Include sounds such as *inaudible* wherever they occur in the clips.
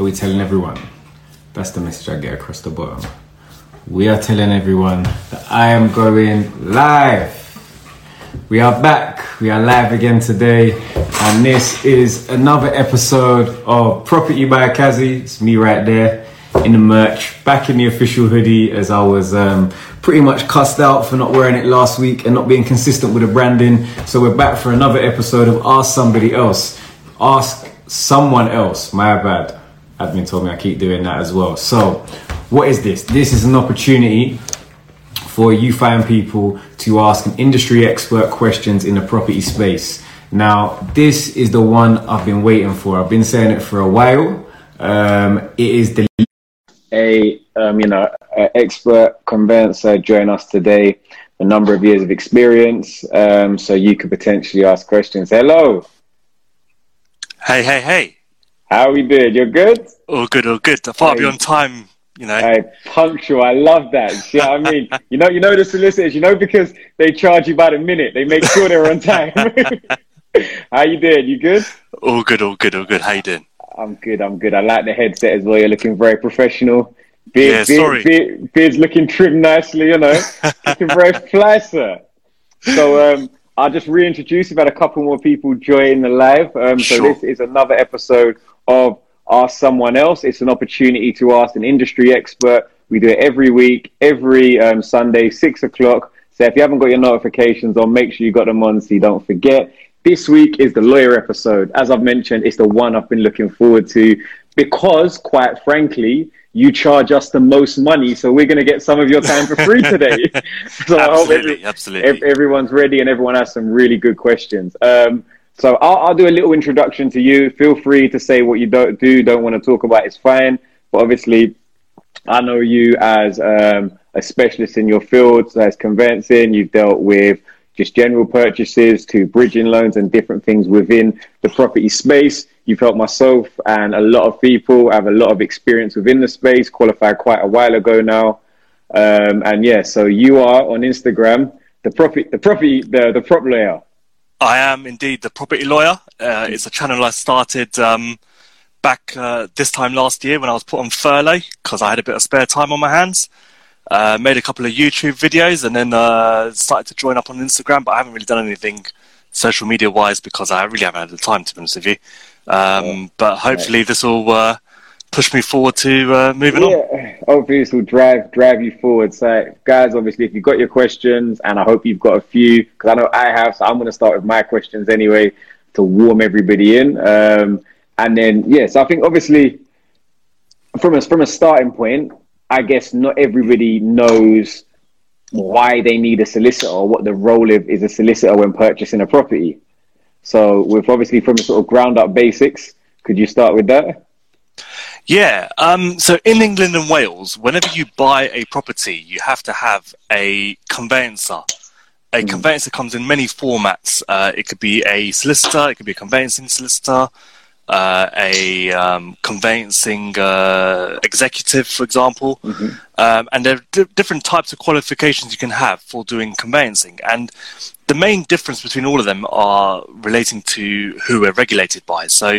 Are we telling everyone? That's the message I get across the bottom. We are telling everyone that I am going live. We are back. We are live again today. And this is another episode of Property by Kazi. It's me right there in the merch, back in the official hoodie as I was um, pretty much cussed out for not wearing it last week and not being consistent with the branding. So we're back for another episode of Ask Somebody Else. Ask someone else. My bad. Admin told me I keep doing that as well. So, what is this? This is an opportunity for you fine people to ask an industry expert questions in the property space. Now, this is the one I've been waiting for. I've been saying it for a while. Um, it is the a um, you know expert conveyancer join us today. A number of years of experience, um, so you could potentially ask questions. Hello. Hey, hey, hey. How are we doing? You're good? All good, all good. I thought I'd be on time, you know. Hey, punctual. I love that. See what I mean? *laughs* you know, you know the solicitors, you know, because they charge you by the minute. They make sure they're on time. *laughs* How you doing? You good? All good, all good, all good. How you doing? I'm good, I'm good. I like the headset as well. You're looking very professional. Beard, yeah, sorry. Beard, beard's looking trimmed nicely, you know. looking very *laughs* fly, sir. So, um, I'll just reintroduce. We've had a couple more people join the live. Um, so sure. this is another episode of Ask Someone Else. It's an opportunity to ask an industry expert. We do it every week, every um, Sunday, six o'clock. So if you haven't got your notifications on, make sure you got them on so you don't forget. This week is the lawyer episode. As I've mentioned, it's the one I've been looking forward to because, quite frankly, you charge us the most money, so we're going to get some of your time for free today. *laughs* so absolutely, I hope every, absolutely. everyone's ready and everyone has some really good questions. Um, so I'll, I'll, do a little introduction to you. Feel free to say what you don't do, don't want to talk about. It's fine, but obviously, I know you as um, a specialist in your field, so as conveyancing. You've dealt with just general purchases to bridging loans and different things within the property space. You've helped myself and a lot of people have a lot of experience within the space, qualified quite a while ago now. Um, and yeah, so you are on Instagram, the property, the property, the, the prop lawyer. I am indeed the property lawyer. Uh, it's a channel I started um, back uh, this time last year when I was put on furlough because I had a bit of spare time on my hands. Uh, made a couple of YouTube videos and then uh, started to join up on Instagram, but I haven't really done anything social media wise because I really haven't had the time to be honest with you. Um, yeah. But hopefully, this will uh, push me forward to uh, moving yeah. on. This will drive drive you forward. So, guys, obviously, if you've got your questions, and I hope you've got a few, because I know I have, so I'm going to start with my questions anyway to warm everybody in. Um, and then, yes, yeah, so I think obviously from a from a starting point, I guess not everybody knows why they need a solicitor or what the role of is a solicitor when purchasing a property. So, with obviously from a sort of ground up basics, could you start with that? Yeah. Um, so in England and Wales, whenever you buy a property, you have to have a conveyancer. A mm. conveyancer comes in many formats. Uh, it could be a solicitor, it could be a conveyancing solicitor, uh, a um, conveyancing uh, executive, for example. Mm-hmm. Um, and there are d- different types of qualifications you can have for doing conveyancing. And the main difference between all of them are relating to who we're regulated by. So,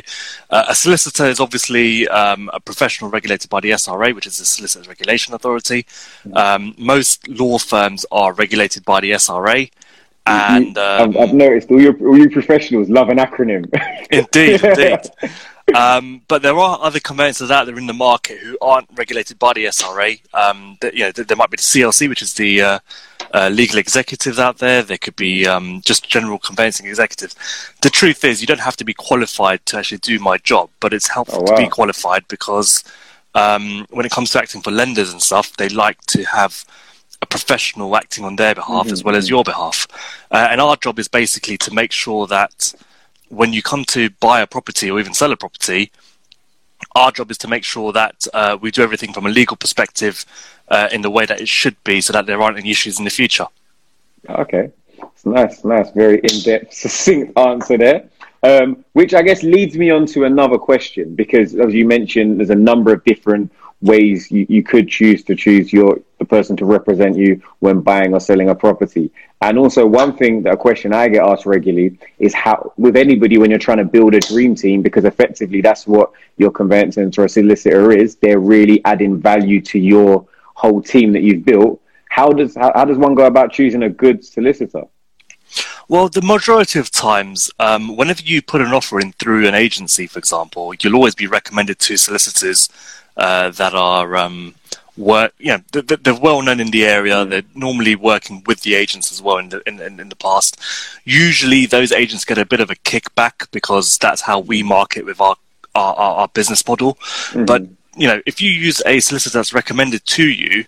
uh, a solicitor is obviously um, a professional regulated by the SRA, which is the Solicitors Regulation Authority. Mm-hmm. Um, most law firms are regulated by the SRA. And um, I've, I've, noticed all your all you professionals love an acronym. *laughs* indeed, indeed. Um, but there are other conveyancers out there in the market who aren't regulated by the SRA. Um, that, you know, there might be the CLC, which is the uh, uh, legal executives out there. There could be um, just general conveyancing executives. The truth is, you don't have to be qualified to actually do my job, but it's helpful oh, wow. to be qualified because um, when it comes to acting for lenders and stuff, they like to have a professional acting on their behalf mm-hmm. as well as mm-hmm. your behalf. Uh, and our job is basically to make sure that when you come to buy a property or even sell a property, our job is to make sure that uh, we do everything from a legal perspective uh, in the way that it should be so that there aren't any issues in the future. Okay. It's nice, nice, very in depth, *laughs* succinct answer there. Um, which I guess leads me on to another question because, as you mentioned, there's a number of different ways you, you could choose to choose your the person to represent you when buying or selling a property. And also one thing that a question I get asked regularly is how with anybody when you're trying to build a dream team, because effectively that's what your conveyancing or a solicitor is, they're really adding value to your whole team that you've built. How does how, how does one go about choosing a good solicitor? Well, the majority of times, um, whenever you put an offer in through an agency, for example, you'll always be recommended to solicitors uh, that are um, work. You know, they're, they're, well known in the area. They're normally working with the agents as well in the in, in, in the past. Usually, those agents get a bit of a kickback because that's how we market with our our, our business model. Mm-hmm. But you know, if you use a solicitor that's recommended to you,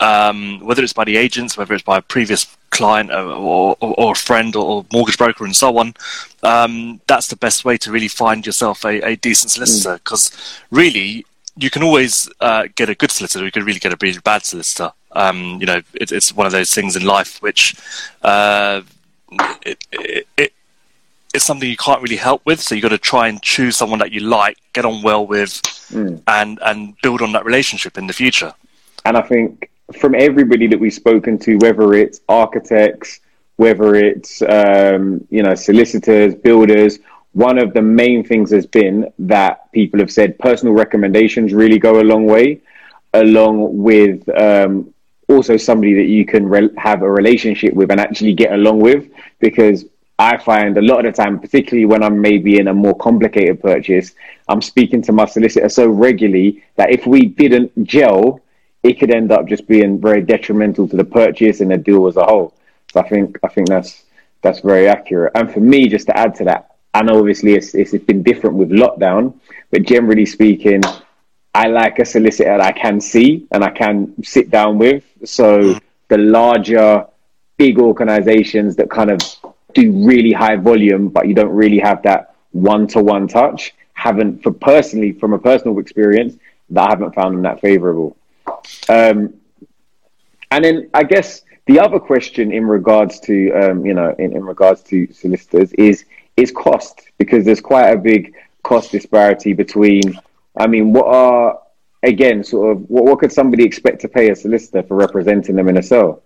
um, whether it's by the agents, whether it's by a previous client or, or, or a friend or mortgage broker and so on, um, that's the best way to really find yourself a, a decent solicitor because mm. really you can always uh, get a good solicitor. You can really get a really bad solicitor. Um, you know, it, it's one of those things in life which uh, it, it, it's something you can't really help with. So you've got to try and choose someone that you like, get on well with, mm. and and build on that relationship in the future. And I think from everybody that we've spoken to, whether it's architects, whether it's um, you know solicitors, builders, one of the main things has been that people have said personal recommendations really go a long way, along with um, also somebody that you can re- have a relationship with and actually get along with. Because I find a lot of the time, particularly when I'm maybe in a more complicated purchase, I'm speaking to my solicitor so regularly that if we didn't gel, it could end up just being very detrimental to the purchase and the deal as a whole. So I think I think that's that's very accurate. And for me, just to add to that, I know obviously it's, it's been different with lockdown, but generally speaking, I like a solicitor that I can see and I can sit down with. So the larger, big organizations that kind of do really high volume, but you don't really have that one to one touch, haven't, for personally, from a personal experience, that I haven't found them that favorable. Um, and then I guess the other question in regards to um, you know in, in regards to solicitors is is cost because there's quite a big cost disparity between. I mean, what are again sort of what, what could somebody expect to pay a solicitor for representing them in a sale?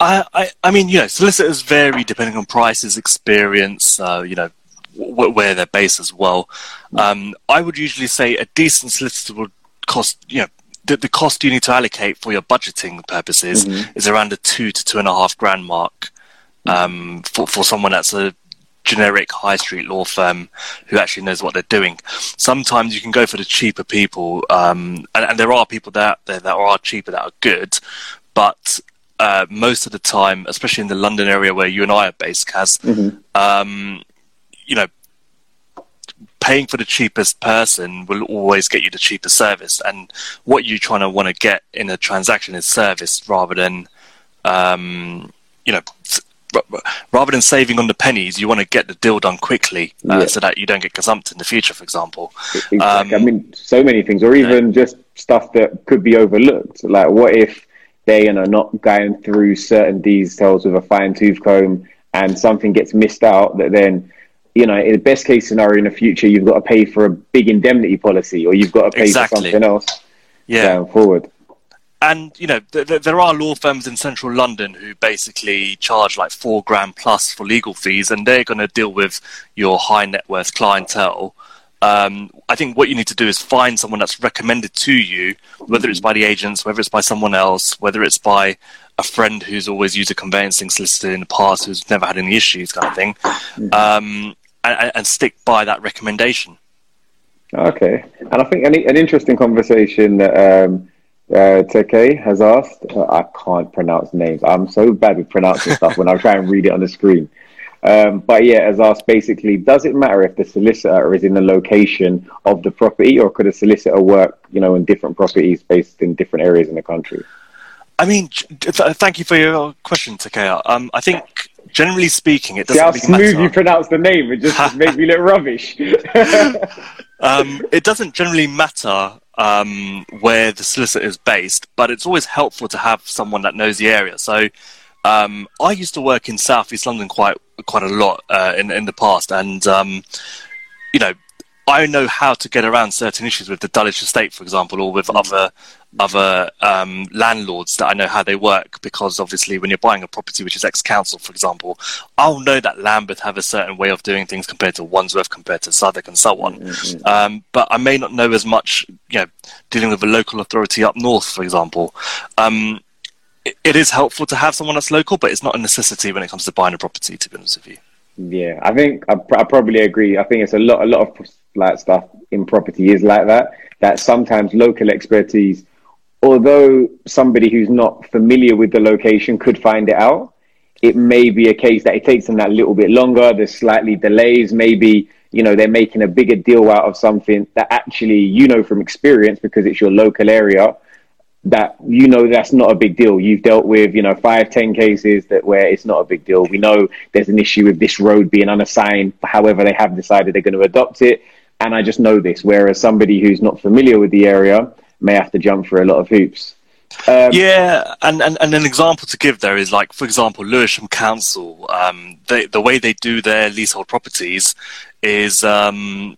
I, I, I mean, you know, solicitors vary depending on prices, experience, uh, you know, w- where they're based as well. Um, I would usually say a decent solicitor would cost, you know, the, the cost you need to allocate for your budgeting purposes mm-hmm. is around the two to two and a half grand mark um, for for someone that's a generic high street law firm who actually knows what they're doing. Sometimes you can go for the cheaper people, um, and, and, there are people that there that are cheaper that are good, but uh, most of the time, especially in the London area where you and I are based, Kaz, mm-hmm. um, you know, paying for the cheapest person will always get you the cheapest service. And what you're trying to want to get in a transaction is service rather than, um, you know, rather than saving on the pennies, you want to get the deal done quickly uh, yeah. so that you don't get gazumped in the future, for example. Exactly. Um, I mean, so many things, or even just stuff that could be overlooked. Like, what if they you know not going through certain details with a fine tooth comb, and something gets missed out that then you know, in the best case scenario in the future, you've got to pay for a big indemnity policy or you've got to pay exactly. for something else yeah. going forward. And, you know, th- th- there are law firms in central London who basically charge like four grand plus for legal fees and they're going to deal with your high net worth clientele. Um, I think what you need to do is find someone that's recommended to you, whether it's by the agents, whether it's by someone else, whether it's by a friend who's always used a conveyancing solicitor in the past who's never had any issues, kind of thing. Mm-hmm. Um, and, and stick by that recommendation. Okay, and I think an, an interesting conversation that um, uh, Teke has asked. Uh, I can't pronounce names. I'm so bad with pronouncing stuff when I try and read it on the screen. Um, but yeah, as asked basically, does it matter if the solicitor is in the location of the property, or could a solicitor work, you know, in different properties based in different areas in the country? I mean, th- thank you for your question, Takea. Um, I think generally speaking, it doesn't See how really smooth matter. you pronounce the name. It just makes me look rubbish. *laughs* *laughs* um, it doesn't generally matter um, where the solicitor is based, but it's always helpful to have someone that knows the area. So um, I used to work in South East London quite quite a lot uh, in in the past, and um, you know I know how to get around certain issues with the Dulwich estate, for example, or with mm. other other um, landlords that I know how they work. Because obviously, when you're buying a property which is ex-council, for example, I'll know that Lambeth have a certain way of doing things compared to Wandsworth, compared to Southwark, and so on. Mm-hmm. Um, but I may not know as much, you know, dealing with a local authority up north, for example. Um, it, is helpful to have someone that's local, but it's not a necessity when it comes to buying a property. To be honest with you. Yeah, I think I, I probably agree. I think it's a lot, a lot of like stuff in property is like that. That sometimes local expertise, although somebody who's not familiar with the location could find it out, it may be a case that it takes them that little bit longer. There's slightly delays. Maybe you know they're making a bigger deal out of something that actually you know from experience because it's your local area that you know that's not a big deal. You've dealt with you know five, ten cases that where it's not a big deal. We know there's an issue with this road being unassigned. However, they have decided they're going to adopt it, and I just know this. Whereas somebody who's not familiar with the area may have to jump through a lot of hoops. Um, yeah, and, and, and an example to give there is like, for example, Lewisham Council. Um, they, the way they do their leasehold properties is um,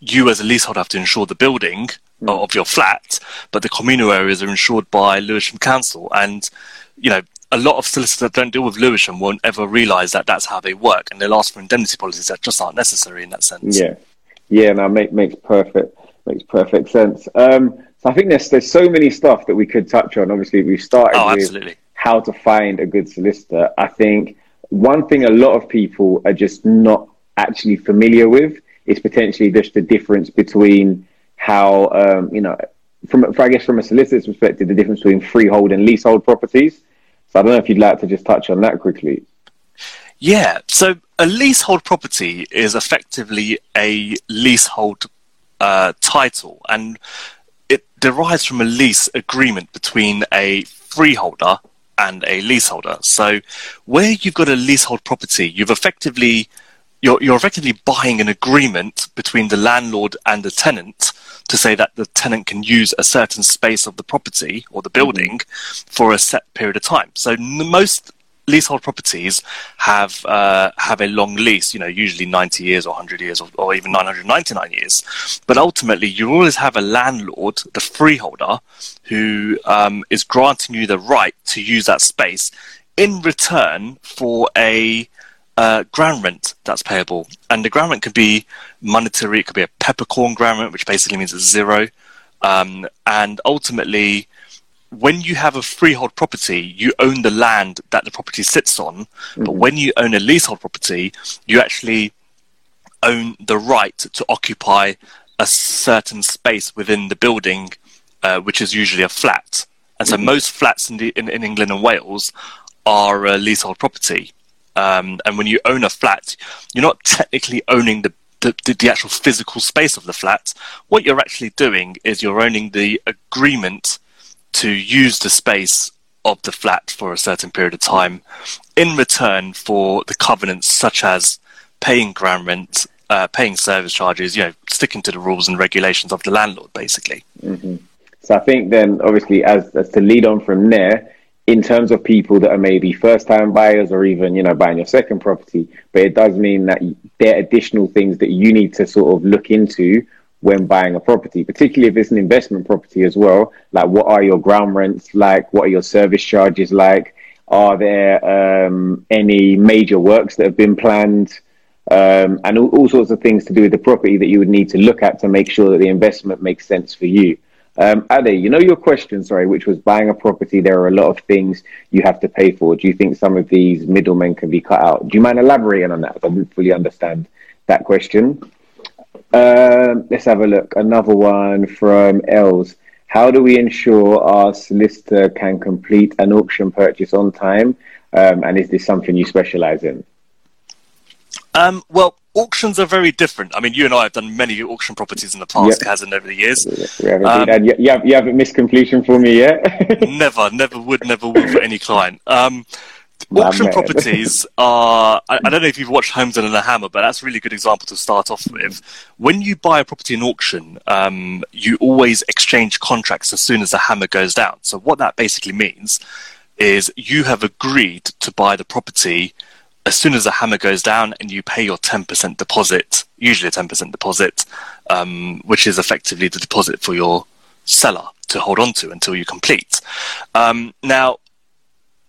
you as a leasehold have to insure the building mm. of your flat, but the communal areas are insured by Lewisham Council. And, you know, a lot of solicitors that don't deal with Lewisham won't ever realise that that's how they work, and they'll ask for indemnity policies that just aren't necessary in that sense. Yeah, yeah, no, make, makes perfect makes perfect sense. Um, so I think there's there's so many stuff that we could touch on. Obviously, we started oh, with how to find a good solicitor. I think one thing a lot of people are just not actually familiar with is potentially just the difference between how um, you know from I guess from a solicitor's perspective, the difference between freehold and leasehold properties. So I don't know if you'd like to just touch on that quickly. Yeah, so a leasehold property is effectively a leasehold uh, title, and it derives from a lease agreement between a freeholder and a leaseholder. So, where you've got a leasehold property, you've effectively you're, you're effectively buying an agreement between the landlord and the tenant to say that the tenant can use a certain space of the property or the building mm-hmm. for a set period of time. So most leasehold properties have uh, have a long lease, you know, usually 90 years or 100 years or, or, even 999 years. But ultimately, you always have a landlord, the freeholder, who um, is granting you the right to use that space in return for a uh, ground rent that's payable. And the ground rent could be monetary, it could be a peppercorn ground rent, which basically means it's zero. Um, and ultimately, when you have a freehold property, you own the land that the property sits on. Mm-hmm. But when you own a leasehold property, you actually own the right to occupy a certain space within the building, uh, which is usually a flat. And so mm-hmm. most flats in, the, in, in, England and Wales are a leasehold property. Um, and when you own a flat, you're not technically owning the, the, the, actual physical space of the flat. What you're actually doing is you're owning the agreement to use the space of the flat for a certain period of time in return for the covenants such as paying ground rent, uh, paying service charges, you know, sticking to the rules and regulations of the landlord, basically. Mm-hmm. So I think then, obviously, as, as to lead on from there, in terms of people that are maybe first time buyers or even you know buying your second property but it does mean that there are additional things that you need to sort of look into when buying a property particularly if it's an investment property as well. Like what are your ground rents like? What are your service charges like? Are there um, any major works that have been planned? Um, and all, all sorts of things to do with the property that you would need to look at to make sure that the investment makes sense for you um, you know your question, sorry, which was buying a property. There are a lot of things you have to pay for. Do you think some of these middlemen can be cut out? Do you mind elaborating on that? I didn't fully understand that question. Um, let's have a look. Another one from Els. How do we ensure our solicitor can complete an auction purchase on time? Um, and is this something you specialize in? Um, well, auctions are very different. I mean, you and I have done many auction properties in the past, yep. hasn't over the years. Yeah, um, you, you, have, you haven't missed completion for me yet. *laughs* never, never would, never would for any client. Um, auction properties *laughs* are. I, I, don't know if you've watched Homes Under the Hammer, but that's a really good example to start off with. When you buy a property in auction, um, you always exchange contracts as soon as the hammer goes down. So what that basically means is you have agreed to buy the property as soon as the hammer goes down and you pay your 10% deposit, usually a 10% deposit, um, which is effectively the deposit for your seller to hold on to until you complete. Um, now,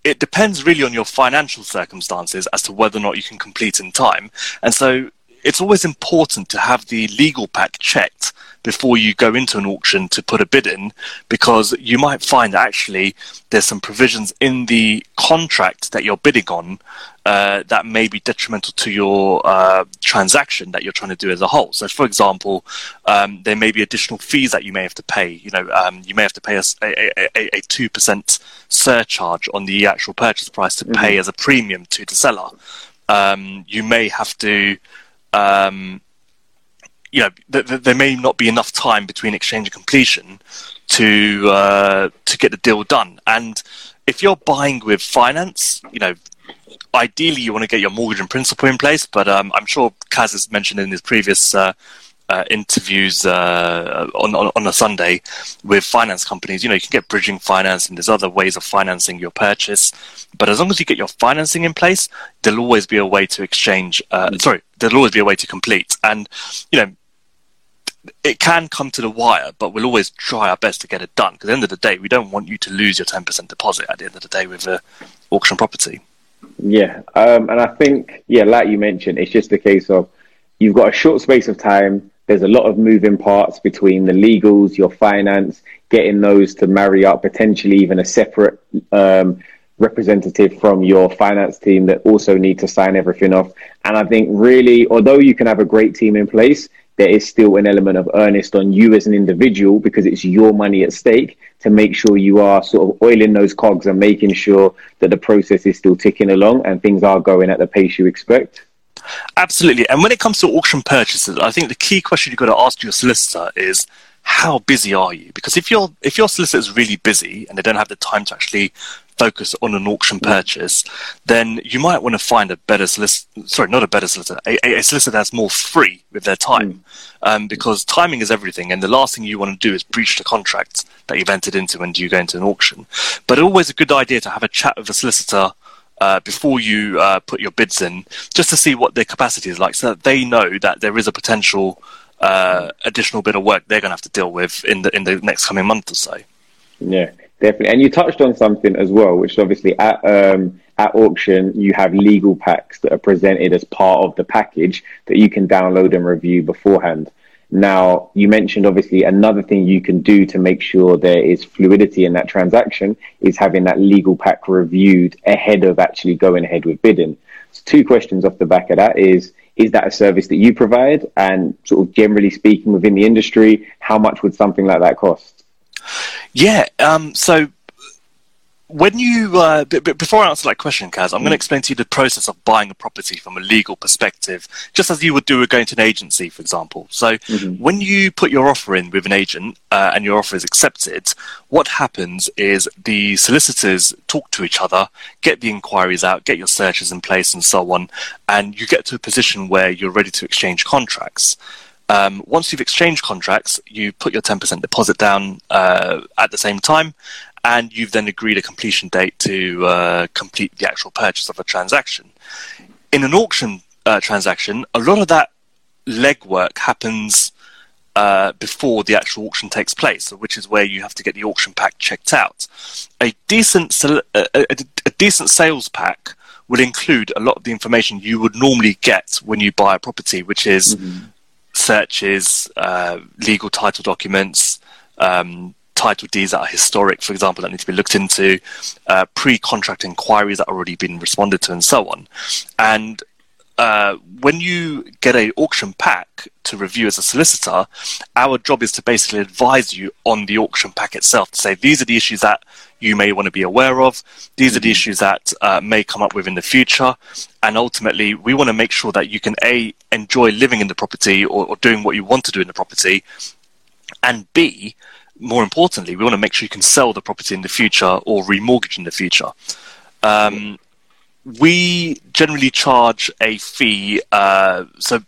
it depends really on your financial circumstances as to whether or not you can complete in time. And so it's always important to have the legal pack checked before you go into an auction to put a bid in because you might find that actually there's some provisions in the contract that you're bidding on uh, that may be detrimental to your uh, transaction that you're trying to do as a whole. So, for example, um, there may be additional fees that you may have to pay. You know, um, you may have to pay a two percent surcharge on the actual purchase price to mm-hmm. pay as a premium to the seller. Um, you may have to um, you know, th- th- there may not be enough time between exchange and completion to uh, to get the deal done. And if you're buying with finance, you know, ideally you want to get your mortgage and principal in place. But um, I'm sure Kaz has mentioned in his previous uh, uh, interviews uh, on, on, on a Sunday with finance companies. You know, you can get bridging finance, and there's other ways of financing your purchase. But as long as you get your financing in place, there'll always be a way to exchange. Uh, sorry, there'll always be a way to complete. And you know, it can come to the wire, but we'll always try our best to get it done. Because at the end of the day, we don't want you to lose your 10% deposit at the end of the day with a auction property. Yeah, um, and I think, yeah, like you mentioned, it's just a case of you've got a short space of time. There's a lot of moving parts between the legals, your finance, getting those to marry up, potentially even a separate um, representative from your finance team that also need to sign everything off. And I think really, although you can have a great team in place, there is still an element of earnest on you as an individual because it's your money at stake to make sure you are sort of oiling those cogs and making sure that the process is still ticking along and things are going at the pace you expect. Absolutely. And when it comes to auction purchases, I think the key question you've got to ask your solicitor is how busy are you? Because if your if your solicitor is really busy and they don't have the time to actually focus on an auction purchase, then you might want to find a better solicitor. Sorry, not a better solicitor, a, a solicitor that's more free with their time, mm. um, because timing is everything, and the last thing you want to do is breach the contract that you've entered into when you go into an auction. But always a good idea to have a chat with a solicitor. Uh, before you uh, put your bids in, just to see what their capacity is like, so that they know that there is a potential uh, additional bit of work they're going to have to deal with in the in the next coming month or so. Yeah, Definitely, and you touched on something as well, which is obviously at um, at auction you have legal packs that are presented as part of the package that you can download and review beforehand. Now, you mentioned obviously another thing you can do to make sure there is fluidity in that transaction is having that legal pack reviewed ahead of actually going ahead with bidding. So two questions off the back of that is is that a service that you provide and sort of generally speaking within the industry how much would something like that cost yeah. Um, so when you uh, b- b- before I answer that question, Kaz, I'm mm. going to explain to you the process of buying a property from a legal perspective, just as you would do with going to an agency, for example. So mm-hmm. when you put your offer in with an agent uh, and your offer is accepted, what happens is the solicitors talk to each other, get the inquiries out, get your searches in place, and so on, and you get to a position where you're ready to exchange contracts. Um, once you've exchanged contracts, you put your 10% deposit down uh, at the same time, and you've then agreed a completion date to uh, complete the actual purchase of a transaction. In an auction uh, transaction, a lot of that legwork happens uh, before the actual auction takes place, which is where you have to get the auction pack checked out. A decent, a, a, a decent sales pack will include a lot of the information you would normally get when you buy a property, which is mm-hmm searches, uh, legal title documents, um, title deeds that are historic, for example, that need to be looked into, uh, pre-contract inquiries that have already been responded to, and so on. And uh, when you get an auction pack to review as a solicitor, our job is to basically advise you on the auction pack itself to say these are the issues that you may want to be aware of, these are the mm-hmm. issues that uh, may come up with in the future, and ultimately we want to make sure that you can a enjoy living in the property or, or doing what you want to do in the property, and b more importantly, we want to make sure you can sell the property in the future or remortgage in the future. Um, we generally charge a fee. Uh, so,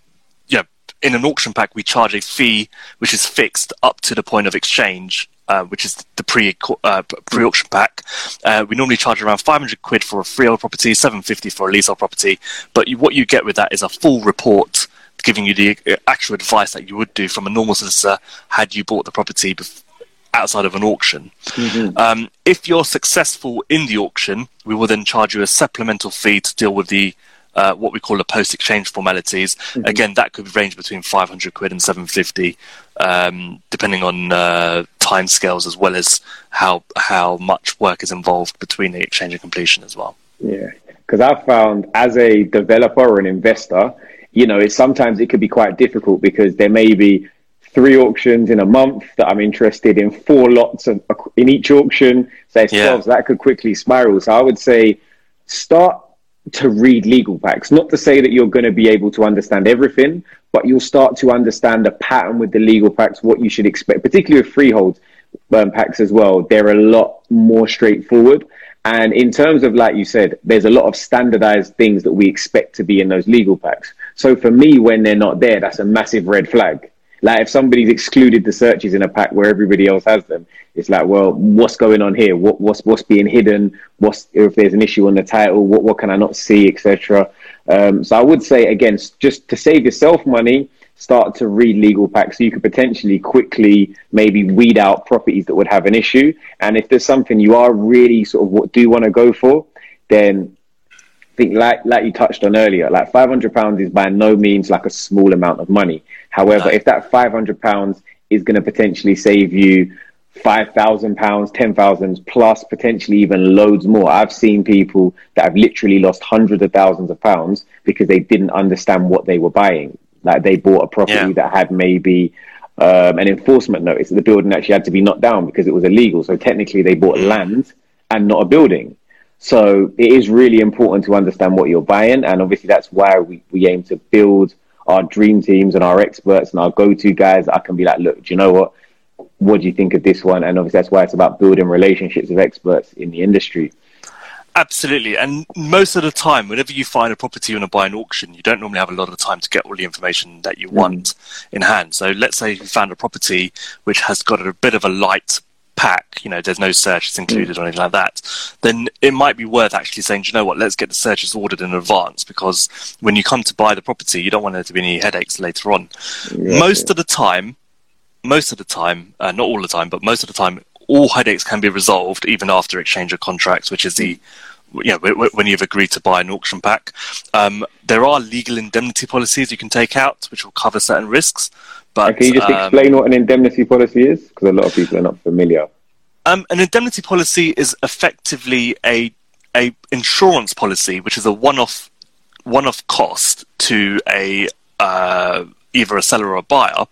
yeah, in an auction pack, we charge a fee which is fixed up to the point of exchange. uh, which is the pre uh, pre auction pack. Uh, we normally charge around 500 quid for a freehold property, 750 for a leasehold property. But you, what you get with that is a full report giving you the uh, actual advice that you would do from a normal solicitor had you bought the property bef- outside of an auction. Mm-hmm. Um, if you're successful in the auction, we will then charge you a supplemental fee to deal with the uh, what we call the post-exchange formalities. Mm-hmm. Again, that could range between 500 quid and 750, um, depending on uh, timescales as well as how how much work is involved between the exchange and completion as well. Yeah, because I've found as a developer or an investor, you know, it sometimes it could be quite difficult because there may be three auctions in a month that I'm interested in four lots of, in each auction. So, yeah. so that could quickly spiral. So I would say start to read legal packs. Not to say that you're going to be able to understand everything, but you'll start to understand the pattern with the legal packs, what you should expect, particularly with freehold um, packs as well. They're a lot more straightforward. And in terms of, like you said, there's a lot of standardized things that we expect to be in those legal packs. So for me, when they're not there, that's a massive red flag. Like if somebody's excluded the searches in a pack where everybody else has them, it's like, well, what's going on here? What, what's what's being hidden? What's if there's an issue on the title? What what can I not see, etc. Um, so I would say again, just to save yourself money, start to read legal packs so you could potentially quickly maybe weed out properties that would have an issue. And if there's something you are really sort of what do want to go for, then think like like you touched on earlier, like five hundred pounds is by no means like a small amount of money. However, no. if that five hundred pounds is going to potentially save you five thousand pounds, ten thousand plus, potentially even loads more. I've seen people that have literally lost hundreds of thousands of pounds because they didn't understand what they were buying. Like they bought a property yeah. that had maybe um, an enforcement notice that the building actually had to be knocked down because it was illegal. So technically, they bought land and not a building. So it is really important to understand what you're buying, and obviously that's why we, we aim to build our dream teams and our experts and our go-to guys. I can be like, look, do you know what? What do you think of this one? And obviously that's why it's about building relationships with experts in the industry. Absolutely. And most of the time, whenever you find a property you want to buy an auction, you don't normally have a lot of time to get all the information that you mm. want in hand. So let's say you found a property which has got a bit of a light pack, you know, there's no searches included or anything like that, then it might be worth actually saying, you know what, let's get the searches ordered in advance because when you come to buy the property, you don't want there to be any headaches later on. Yeah, most of the time, most of the time, uh, not all the time, but most of the time, all headaches can be resolved even after exchange of contracts, which is the you know, when you've agreed to buy an auction pack. Um, there are legal indemnity policies you can take out, which will cover certain risks. But can you just um, explain what an indemnity policy is? Because a lot of people are not familiar. Um, an indemnity policy is effectively a a insurance policy, which is a one-off one-off cost to a uh, either a seller or a buyer,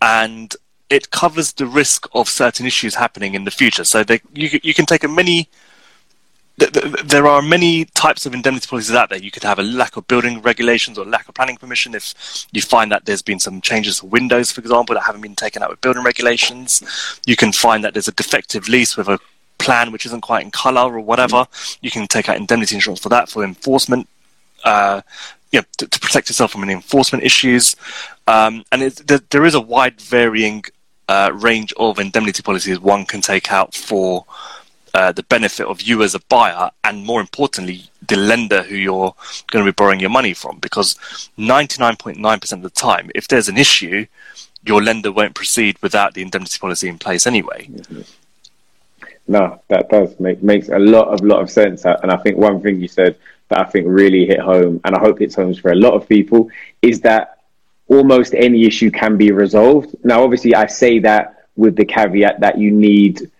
and it covers the risk of certain issues happening in the future. So they, you you can take a many there are many types of indemnity policies out there. You could have a lack of building regulations or lack of planning permission if you find that there's been some changes to windows, for example, that haven't been taken out with building regulations. You can find that there's a defective lease with a plan which isn't quite in color or whatever. You can take out indemnity insurance for that for enforcement. Uh, you know, to, to, protect yourself from any enforcement issues, um, and there, there is a wide varying uh, range of indemnity policies one can take out for uh, the benefit of you as a buyer, and more importantly, the lender who you're going to be borrowing your money from. Because 99.9% of the time, if there's an issue, your lender won't proceed without the indemnity policy in place anyway. Mm-hmm. No, that does make makes a lot of lot of sense. And I think one thing you said that I think really hit home, and I hope it's home for a lot of people, is that almost any issue can be resolved. Now, obviously, I say that with the caveat that you need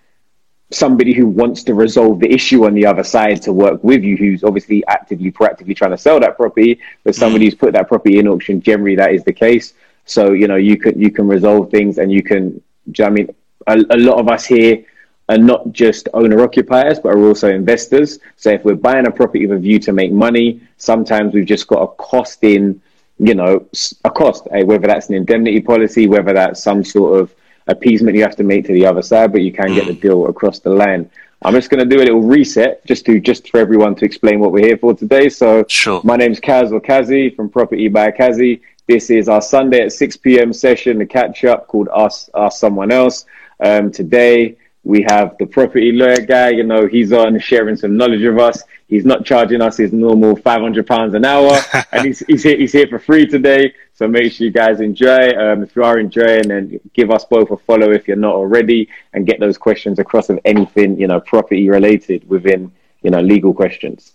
somebody who wants to resolve the issue on the other side to work with you, who's obviously actively, proactively trying to sell that property, but somebody who's put that property in auction, generally that is the case. So, you know, you can, you can resolve things and you can, you know I mean, a, a lot of us here are not just owner occupiers, but are also investors. So if we're buying a property with a view to make money, sometimes we've just got a cost in, you know, a cost, eh, whether that's an indemnity policy, whether that's some sort of appeasement you have to make to the other side, but you can get the mm. deal across the line. I'm just going to do a little reset just to just for everyone to explain what we're here for today. So, sure. my name's Kaz or Kazi from Property by Kazi. This is our Sunday at 6 p.m. session, the catch up called Us Ask Someone Else. Um, today we have the property lawyer guy. You know, he's on sharing some knowledge of us. He's not charging us his normal five hundred pounds an hour, *laughs* and he's he's here, he's here for free today. So make sure you guys enjoy. Um, if you are enjoying, then give us both a follow if you're not already, and get those questions across of anything you know property related within you know legal questions.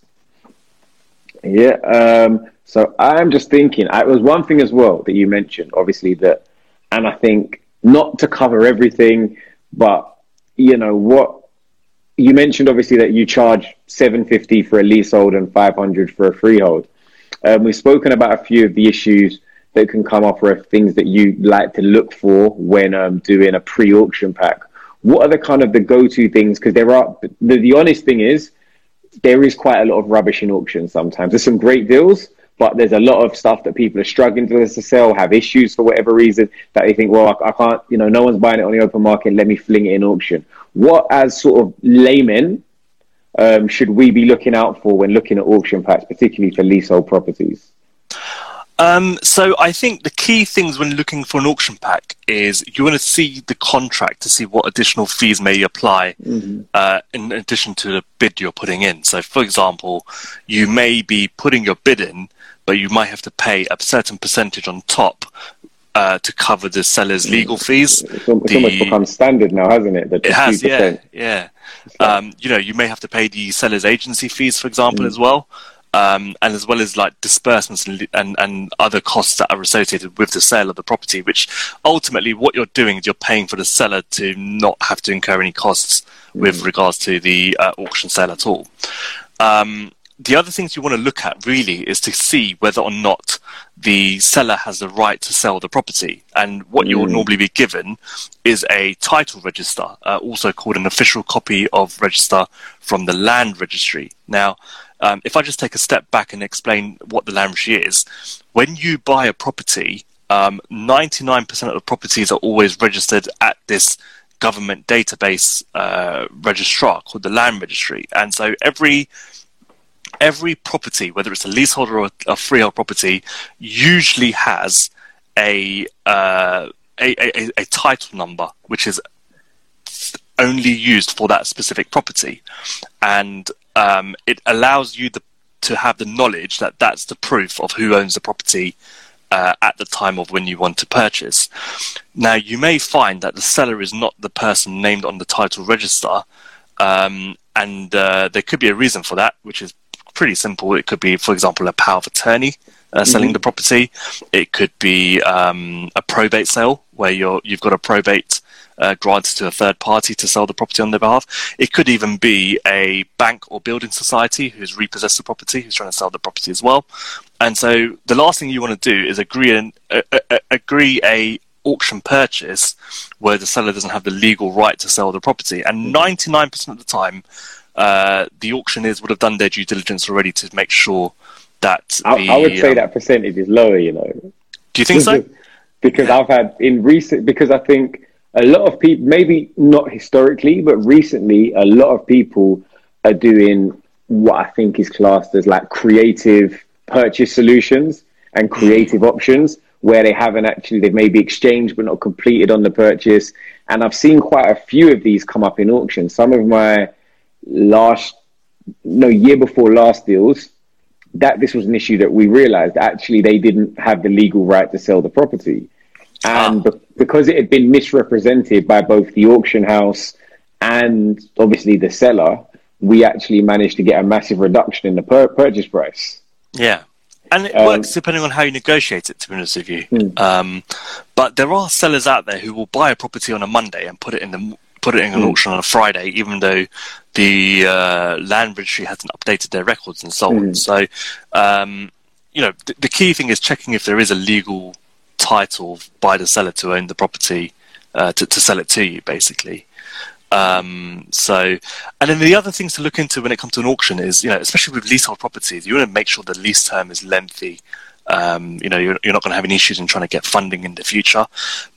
Yeah. Um, so I'm just thinking. I was one thing as well that you mentioned, obviously that, and I think not to cover everything, but you know what you mentioned obviously that you charge 750 for a leasehold and 500 for a freehold. Um, we've spoken about a few of the issues that can come up or things that you like to look for when um, doing a pre-auction pack. What are the kind of the go-to things? Because there are the, the honest thing is there is quite a lot of rubbish in auctions sometimes. There's some great deals, but there's a lot of stuff that people are struggling to, to sell, have issues for whatever reason that they think, well, I, I, can't, you know, no one's buying it on the open market. Let me fling it in auction. What, as sort of laymen, um, should we be looking out for when looking at auction packs, particularly for leasehold properties? Um, so I think the key things when looking for an auction pack is you want to see the contract to see what additional fees may apply mm-hmm. uh, in addition to the bid you're putting in. So, for example, you may be putting your bid in, but you might have to pay a certain percentage on top uh, to cover the seller's legal fees. It's, the, almost become standard now, hasn't it? it has, yeah, yeah. Um, you know, you may have to pay the seller's agency fees, for example, mm. as well um, and as well as like disbursements and, and, and other costs that are associated with the sale of the property, which ultimately what you're doing is you're paying for the seller to not have to incur any costs mm. with regards to the uh, auction sale at all. Um, the other things you want to look at really is to see whether or not the seller has the right to sell the property. And what mm. you'll normally be given is a title register, uh, also called an official copy of register from the land registry. Now, um, if I just take a step back and explain what the land registry is, when you buy a property, um, 99% of the properties are always registered at this government database uh, registrar called the land registry. And so every every property, whether it's a leasehold or a, a freehold property, usually has a, uh, a, a, a title number, which is only used for that specific property, and um, it allows you the, to have the knowledge that that's the proof of who owns the property uh, at the time of when you want to purchase. Now, you may find that the seller is not the person named on the title register, um, and uh, there could be a reason for that, which is pretty simple. It could be, for example, a power of attorney uh, selling mm-hmm. the property. It could be um, a probate sale where you're you've got a probate uh, granted to a third party to sell the property on their behalf. It could even be a bank or building society who's repossessed the property, who's trying to sell the property as well. And so the last thing you want to do is agree an, uh, uh, agree a auction purchase where the seller doesn't have the legal right to sell the property. And 99% of the time, uh, the auctioneers would have done their due diligence already to make sure that. I, the, I would say um, that percentage is lower. You know. Do you think so? Because. I've had in recent because I think a lot of people, maybe not historically, but recently, a lot of people are doing what I think is classed as like creative purchase solutions and creative mm. options where they haven't actually, they've maybe exchanged but not completed on the purchase. And I've seen quite a few of these come up in auction. Some of my last, no, year before last deals, that this was an issue that we realized actually they didn't have the legal right to sell the property. And ah. because it had been misrepresented by both the auction house and obviously the seller, we actually managed to get a massive reduction in the per- purchase price. Yeah. And it um, works depending on how you negotiate it, to be honest with you. Hmm. Um, but there are sellers out there who will buy a property on a Monday and put it in the put it in an mm. auction on a Friday, even though the uh, land registry hasn't updated their records and so on. Hmm. So, um, you know, th- the key thing is checking if there is a legal title by the seller to own the property uh, to, to sell it to you, basically. Um, so, and then the other things to look into when it comes to an auction is, you know, especially with leasehold properties, you want to make sure the lease term is lengthy. Um, you know, you're, you're not going to have any issues in trying to get funding in the future.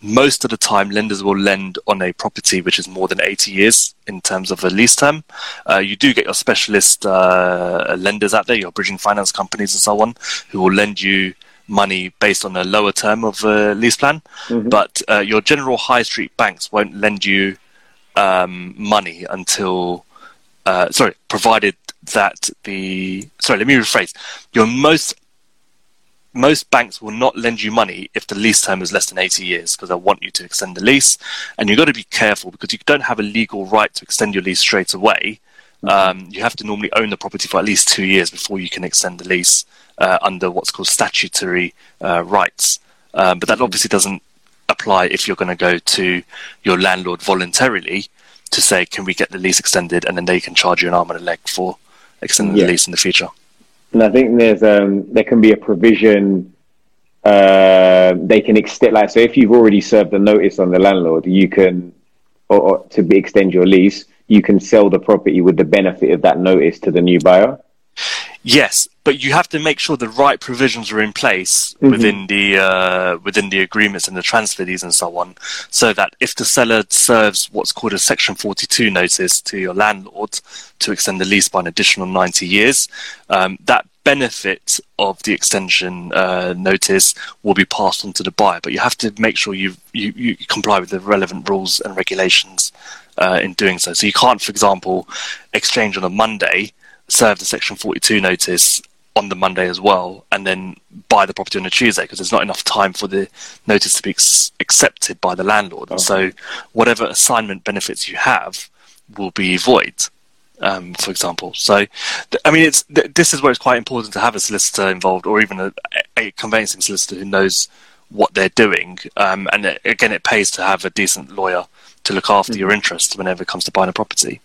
Most of the time, lenders will lend on a property which is more than 80 years in terms of a lease term. Uh, you do get your specialist uh, lenders out there, your bridging finance companies and so on, who will lend you money based on a lower term of a lease plan, Mhm. but uh, your general high street banks won't lend you um, money until, uh, sorry, provided that the, sorry, let me rephrase. Your most most banks will not lend you money if the lease term is less than 80 years because they want you to extend the lease. And you've got to be careful because you don't have a legal right to extend your lease straight away. Um, you have to normally own the property for at least two years before you can extend the lease uh, under what's called statutory uh, rights. Um, but that obviously doesn't apply if you're going to go to your landlord voluntarily to say, can we get the lease extended? And then they can charge you an arm and a leg for extending Yeah. the lease in the future. And I think there's um there can be a provision uh, they can extend like so if you've already served a notice on the landlord, you can or, or to be extend your lease, you can sell the property with the benefit of that notice to the new buyer. Yes, but you have to make sure the right provisions are in place Mhm. within the uh, within the agreements and the transfer deeds and so on, so that if the seller serves what's called a Section 42 notice to your landlord to extend the lease by an additional 90 years, um, that benefit of the extension uh, notice will be passed on to the buyer. But you have to make sure you you, you comply with the relevant rules and regulations uh, in doing so. So you can't, for example, exchange on a Monday serve the Section 42 notice on the Monday as well, and then buy the property on a Tuesday because there's not enough time for the notice to be ex- accepted by the landlord. And so, whatever assignment benefits you have will be void. Um, for example, so th- I mean, it's th- this is where it's quite important to have a solicitor involved, or even a, a conveyancing solicitor who knows what they're doing. Um, and it, again, it pays to have a decent lawyer to look after your interests whenever it comes to buying a property.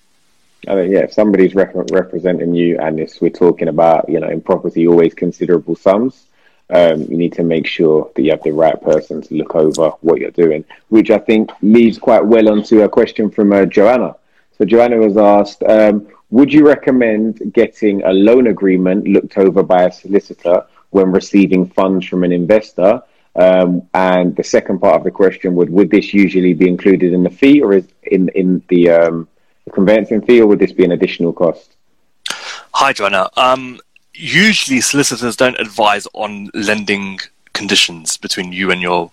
I mean, yeah, if somebody's rep- representing you and if we're talking about, you know, in property, always considerable sums, um, you need to make sure that you have the right person to look over what you're doing, which I think leads quite well onto a question from uh, Joanna. So Joanna was asked, um, would you recommend getting a loan agreement looked over by a solicitor when receiving funds from an investor? Um, and the second part of the question would, would this usually be included in the fee or is in, in the, um, the conveyancing fee or would this be an additional cost? Hi, Joanna. Um, usually, solicitors don't advise on lending conditions between you and your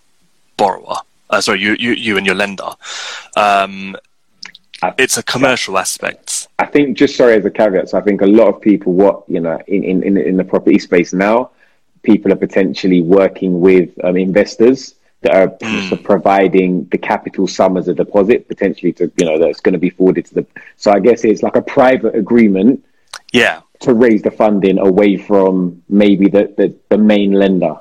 borrower. Uh, sorry, you, you, you and your lender. Um, it's a commercial aspect. I think just sorry as a caveat, so I think a lot of people what you know in in in, in the property space now, people are potentially working with um, investors that are Mm. providing the capital sum as a deposit potentially to you know that's going to be forwarded to the. So I guess it's like a private agreement Yeah. to raise the funding away from maybe the the, the main lender.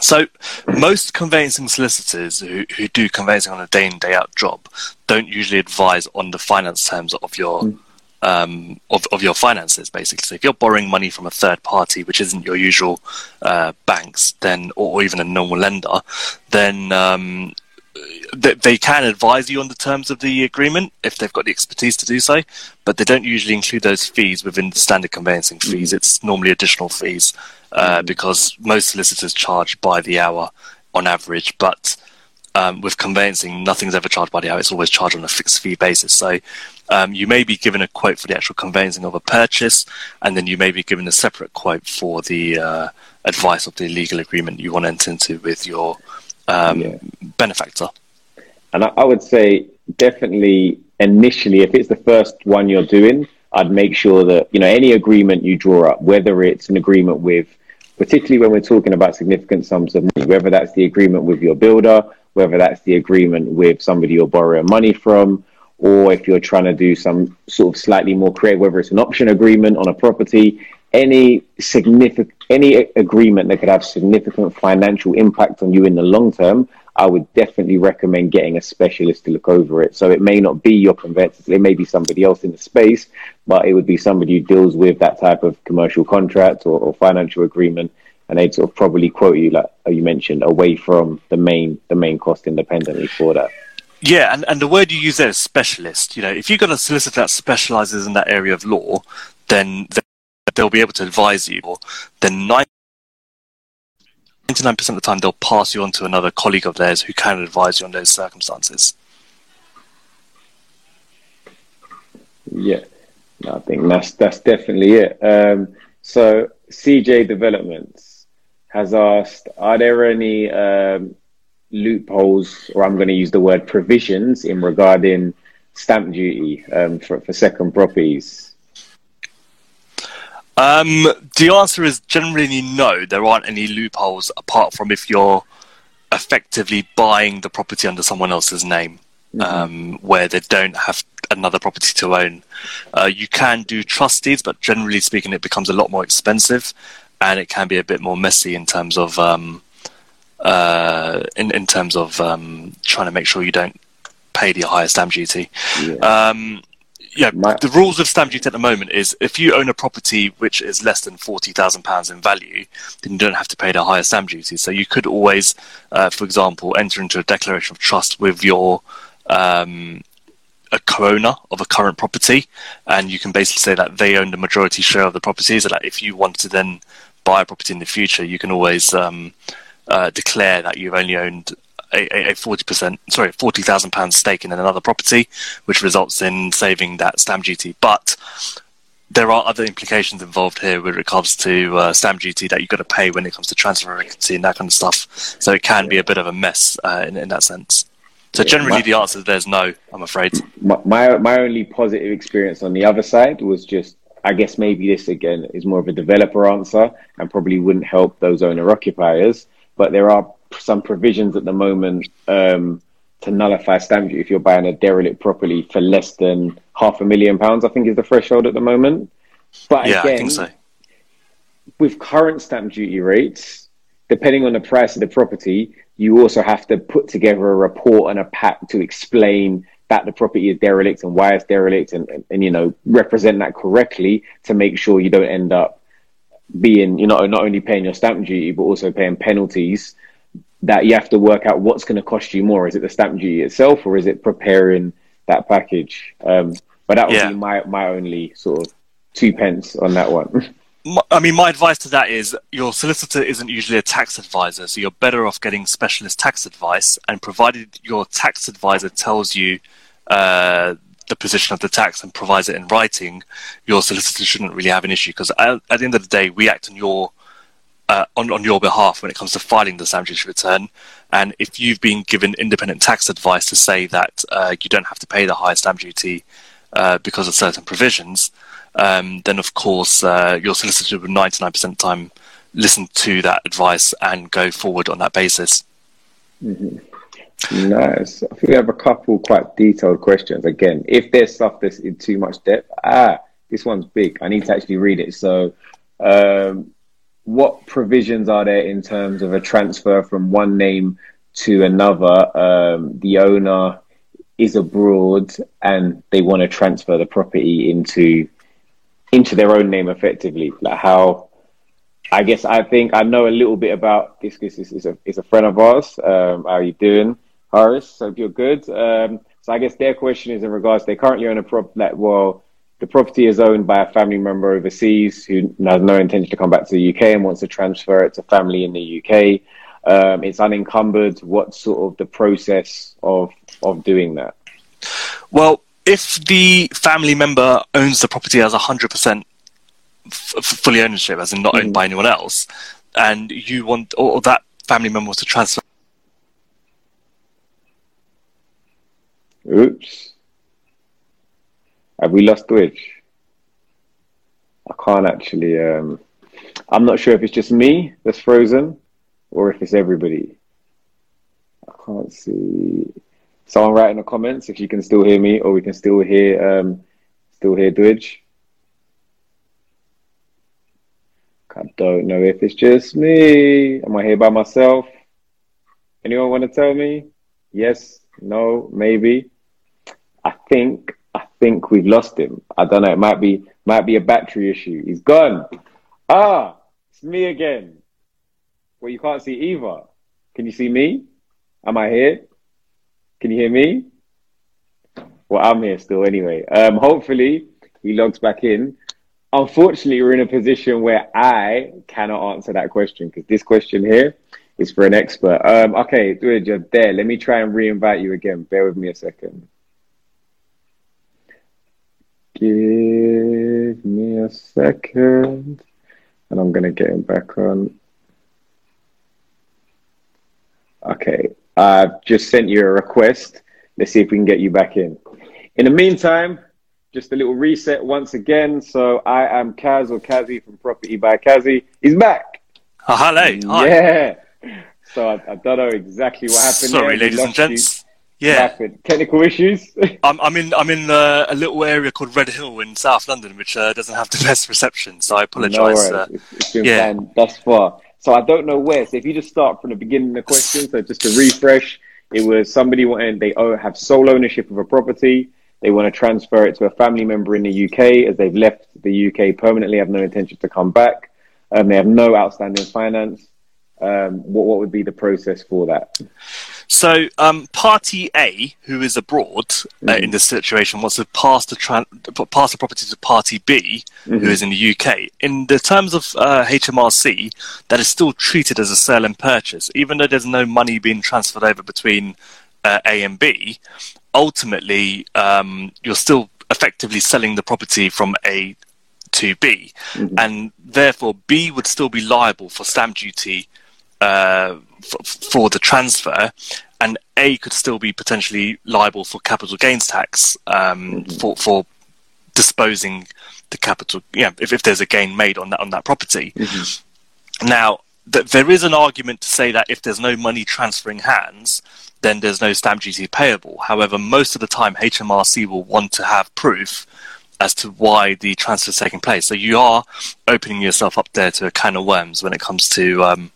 So most conveyancing solicitors who, who do conveyancing on a day in day out job don't usually advise on the finance terms of your um, of, of your finances basically. So if you're borrowing money from a third party, which isn't your usual uh, banks, then or, or even a normal lender, then um, they, they can advise you on the terms of the agreement if they've got the expertise to do so, but they don't usually include those fees within the standard conveyancing fees. It's normally additional fees uh, because most solicitors charge by the hour on average, but um, with conveyancing, nothing's ever charged by the hour. It's always charged on a fixed fee basis. So um, you may be given a quote for the actual conveyancing of a purchase, and then you may be given a separate quote for the uh, advice of the legal agreement you want to enter into with your um, Yeah. benefactor. And I, I would say definitely initially, if it's the first one you're doing, I'd make sure that, you know, any agreement you draw up, whether it's an agreement with, particularly when we're talking about significant sums of money, whether that's the agreement with your builder, whether that's the agreement with somebody you're borrowing money from, or if you're trying to do some sort of slightly more creative, whether it's an option agreement on a property, any significant any agreement that could have significant financial impact on you in the long term, I would definitely recommend getting a specialist to look over it. So it may not be your conveyancer, it may be somebody else in the space, but it would be somebody who deals with that type of commercial contract or, or financial agreement, and they'd sort of probably quote you, like you mentioned, away from the main the main cost independently for that. Yeah, and, and the word you use there is specialist. You know, if you've got a solicitor that specializes in that area of law, then they'll be able to advise you. Or then 99% of the time, they'll pass you on to another colleague of theirs who can advise you on those circumstances. Yeah, no, I think that's that's definitely it. Um, so CJ Developments has asked, are there any um, loopholes, or I'm going to use the word provisions in regarding stamp duty um, for, for second properties? Um, the answer is generally no. There aren't any loopholes apart from if you're effectively buying the property under someone else's name, mm-hmm. um, where they don't have another property to own. Uh, you can do trustees, but generally speaking, it becomes a lot more expensive, and it can be a bit more messy in terms of um, uh, in in terms of um, trying to make sure you don't pay the higher stamp duty. Yeah. Um, yeah, My- the rules of stamp duty at the moment is if you own a property which is less than forty thousand pounds in value, then you don't have to pay the higher stamp duty. So you could always, uh, for example, enter into a declaration of trust with your um, a co-owner of a current property, and you can basically say that they own the majority share of the property. So that if you want to then buy a property in the future, you can always um, uh, declare that you've only owned a forty percent, sorry, forty thousand pounds stake in another property, which results in saving that stamp duty. But there are other implications involved here with regards to uh, stamp duty that you've got to pay when it comes to transfer equity and that kind of stuff. So it can be a bit of a mess uh, in, in that sense. So generally, my, the answer is there's no. I'm afraid. My, my my only positive experience on the other side was just I guess maybe this again is more of a developer answer and probably wouldn't help those owner occupiers. But there are some provisions at the moment um, to nullify stamp duty if you're buying a derelict property for less than half a million pounds. I think is the threshold at the moment. But yeah, again, so. with current stamp duty rates, depending on the price of the property, you also have to put together a report and a pack to explain that the property is derelict and why it's derelict and, and, and, you know represent that correctly to make sure you don't end up being you know not only paying your stamp duty but also paying penalties that you have to work out what's going to cost you more. Is it the stamp duty itself, or is it preparing that package? Um, but that would yeah. be my my only sort of two pence on that one. *laughs* I mean, my advice to that is your solicitor isn't usually a tax advisor, so you're better off getting specialist tax advice. And provided your tax advisor tells you uh, the position of the tax and provides it in writing, your solicitor shouldn't really have an issue because at, the end of the day, we act on your uh, on, on your behalf when it comes to filing the stamp duty return. And if you've been given independent tax advice to say that uh, you don't have to pay the higher stamp duty uh, because of certain provisions, um, then of course uh, your solicitor will 99% of the time listen to that advice and go forward on that basis. Mm-hmm. Nice. I think we have a couple quite detailed questions. Again, if there's stuff that's in too much depth, ah, this one's big. I need to actually read it. So, um, what provisions are there in terms of a transfer from one name to another? Um, the owner is abroad and they want to transfer the property into into their own name effectively. Like how I guess I think I know a little bit about this this is a is a friend of ours. Um, how are you doing, Horace? Hope you're good. Um, so I guess their question is in regards they currently own a prop like well the property is owned by a family member overseas who has no intention to come back to the UK and wants to transfer it to family in the UK. Um, it's unencumbered. What sort of the process of of doing that? Well, if the family member owns the property as hundred percent fully ownership, as in not owned mm-hmm. by anyone else, and you want or that family member wants to transfer. Oops. Have we lost Twitch? I can't actually. Um, I'm not sure if it's just me that's frozen or if it's everybody. I can't see. Someone write in the comments if you can still hear me or we can still hear um, still hear Twitch. I don't know if it's just me. Am I here by myself? Anyone want to tell me? Yes, no, maybe. I think I think we've lost him. I don't know. It might be might be a battery issue. He's gone. Ah, it's me again. Well, you can't see either. Can you see me? Am I here? Can you hear me? Well, I'm here still anyway. Um, hopefully he logs back in. Unfortunately, we're in a position where I cannot answer that question because this question here is for an expert. Um, okay, you're there. Let me try and re-invite you again. Bear with me a second. Give me a second. And I'm going to get him back on. Okay, I've just sent you a request. Let's see if we can get you back in. In the meantime, just a little reset once again. So I am Kaz or Kazi from Property by Kazi. He's back. Oh, hello. Hi. Yeah. So I, I don't know exactly what happened. Sorry, there. Ladies and lost you. gents. Yeah, happened? Technical issues. *laughs* I'm, I'm in I'm in uh, a little area called Red Hill in South London, which uh, doesn't have the *laughs* best reception. So I no apologise. worries. uh, It's, it's been yeah. fun thus far. So I don't know where. So if you just start from the beginning of the question, so just to refresh, it was somebody wanting they have sole ownership of a property. They want to transfer it to a family member in the UK as they've left the UK permanently, have no intention to come back. Um, they have no outstanding finance. Um, what, what would be the process for that? So, um, Party A, who is abroad uh, Mhm. in this situation, wants to pass the tran- pass the property to Party B, who Mhm. is in the UK. In the terms of uh, HMRC, that is still treated as a sale and purchase, even though there's no money being transferred over between uh, A and B. Ultimately, um, you're still effectively selling the property from A to B, Mhm. and therefore B would still be liable for stamp duty uh, f- for the transfer, and A could still be potentially liable for capital gains tax um, for for disposing the capital. Yeah, if, if there's a gain made on that on that property. Now, th- there is an argument to say that if there's no money transferring hands, then there's no stamp duty payable. However, most of the time, HMRC will want to have proof as to why the transfer is taking place. So you are opening yourself up there to a can of worms when it comes to um,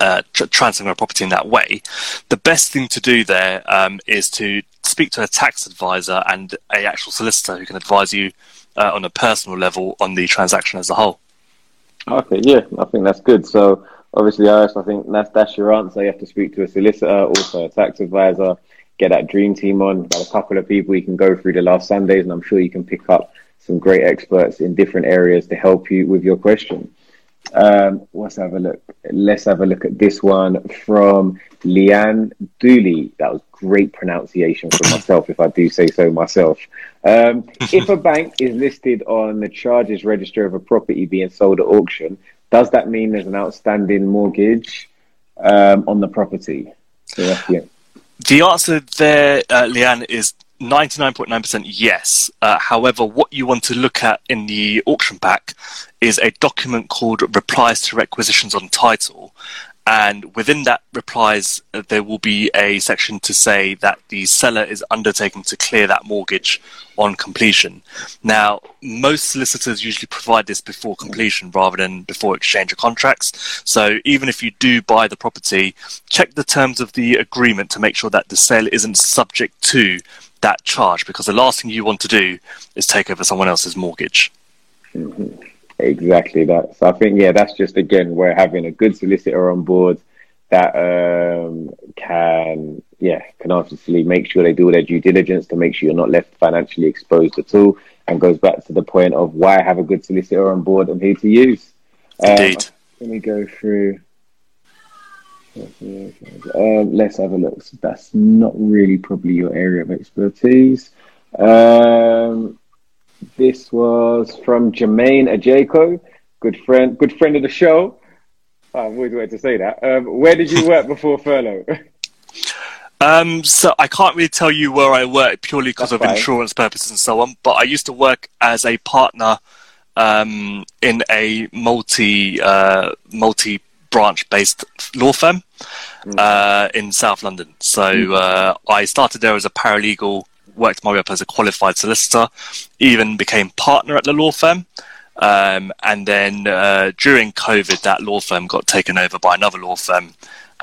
uh, tr- transferring a property in that way. The best thing to do there um, is to speak to a tax advisor and a actual solicitor who can advise you uh, on a personal level on the transaction as a whole. Okay, yeah, I think that's good. So obviously, Iris, I think that's that's your answer. You have to speak to a solicitor, also a tax advisor, get that dream team on. Got a couple of people you can go through the last Sundays, and I'm sure you can pick up some great experts in different areas to help you with your question. Um, let's have a look. Let's have a look at this one from Leanne Dooley. That was great pronunciation for myself, if I do say so myself. Um, *laughs* if a bank is listed on the charges register of a property being sold at auction, does that mean there's an outstanding mortgage um, on the property? So that's the- The answer there, uh, Leanne, is 99.9% yes. Uh, however, what you want to look at in the auction pack is a document called Replies to Requisitions on Title. And within that replies, uh, there will be a section to say that the seller is undertaking to clear that mortgage on completion. Now, most solicitors usually provide this before completion rather than before exchange of contracts. So even if you do buy the property, check the terms of the agreement to make sure that the sale isn't subject to that charge because the last thing you want to do is take over someone else's mortgage. Exactly that. So I think yeah, that's just again where having a good solicitor on board that um, can yeah can obviously make sure they do their due diligence to make sure you're not left financially exposed at all, and goes back to the point of why have a good solicitor on board and who to use. Um, Indeed. Let me go through. Um, let's have a look. So that's not really probably your area of expertise. Um, this was from Jermaine Ajayko, good friend, good friend of the show. I've always wanted to say that. Um, where did you *laughs* work before furlough? Um, so I can't really tell you where I work purely because of fine. insurance purposes and so on. But I used to work as a partner um, in a multi uh, multi branch based law firm Mm. uh, in South London. So uh, I started there as a paralegal, worked my way up as a qualified solicitor, even became partner at the law firm. Um, and then uh, during COVID, that law firm got taken over by another law firm.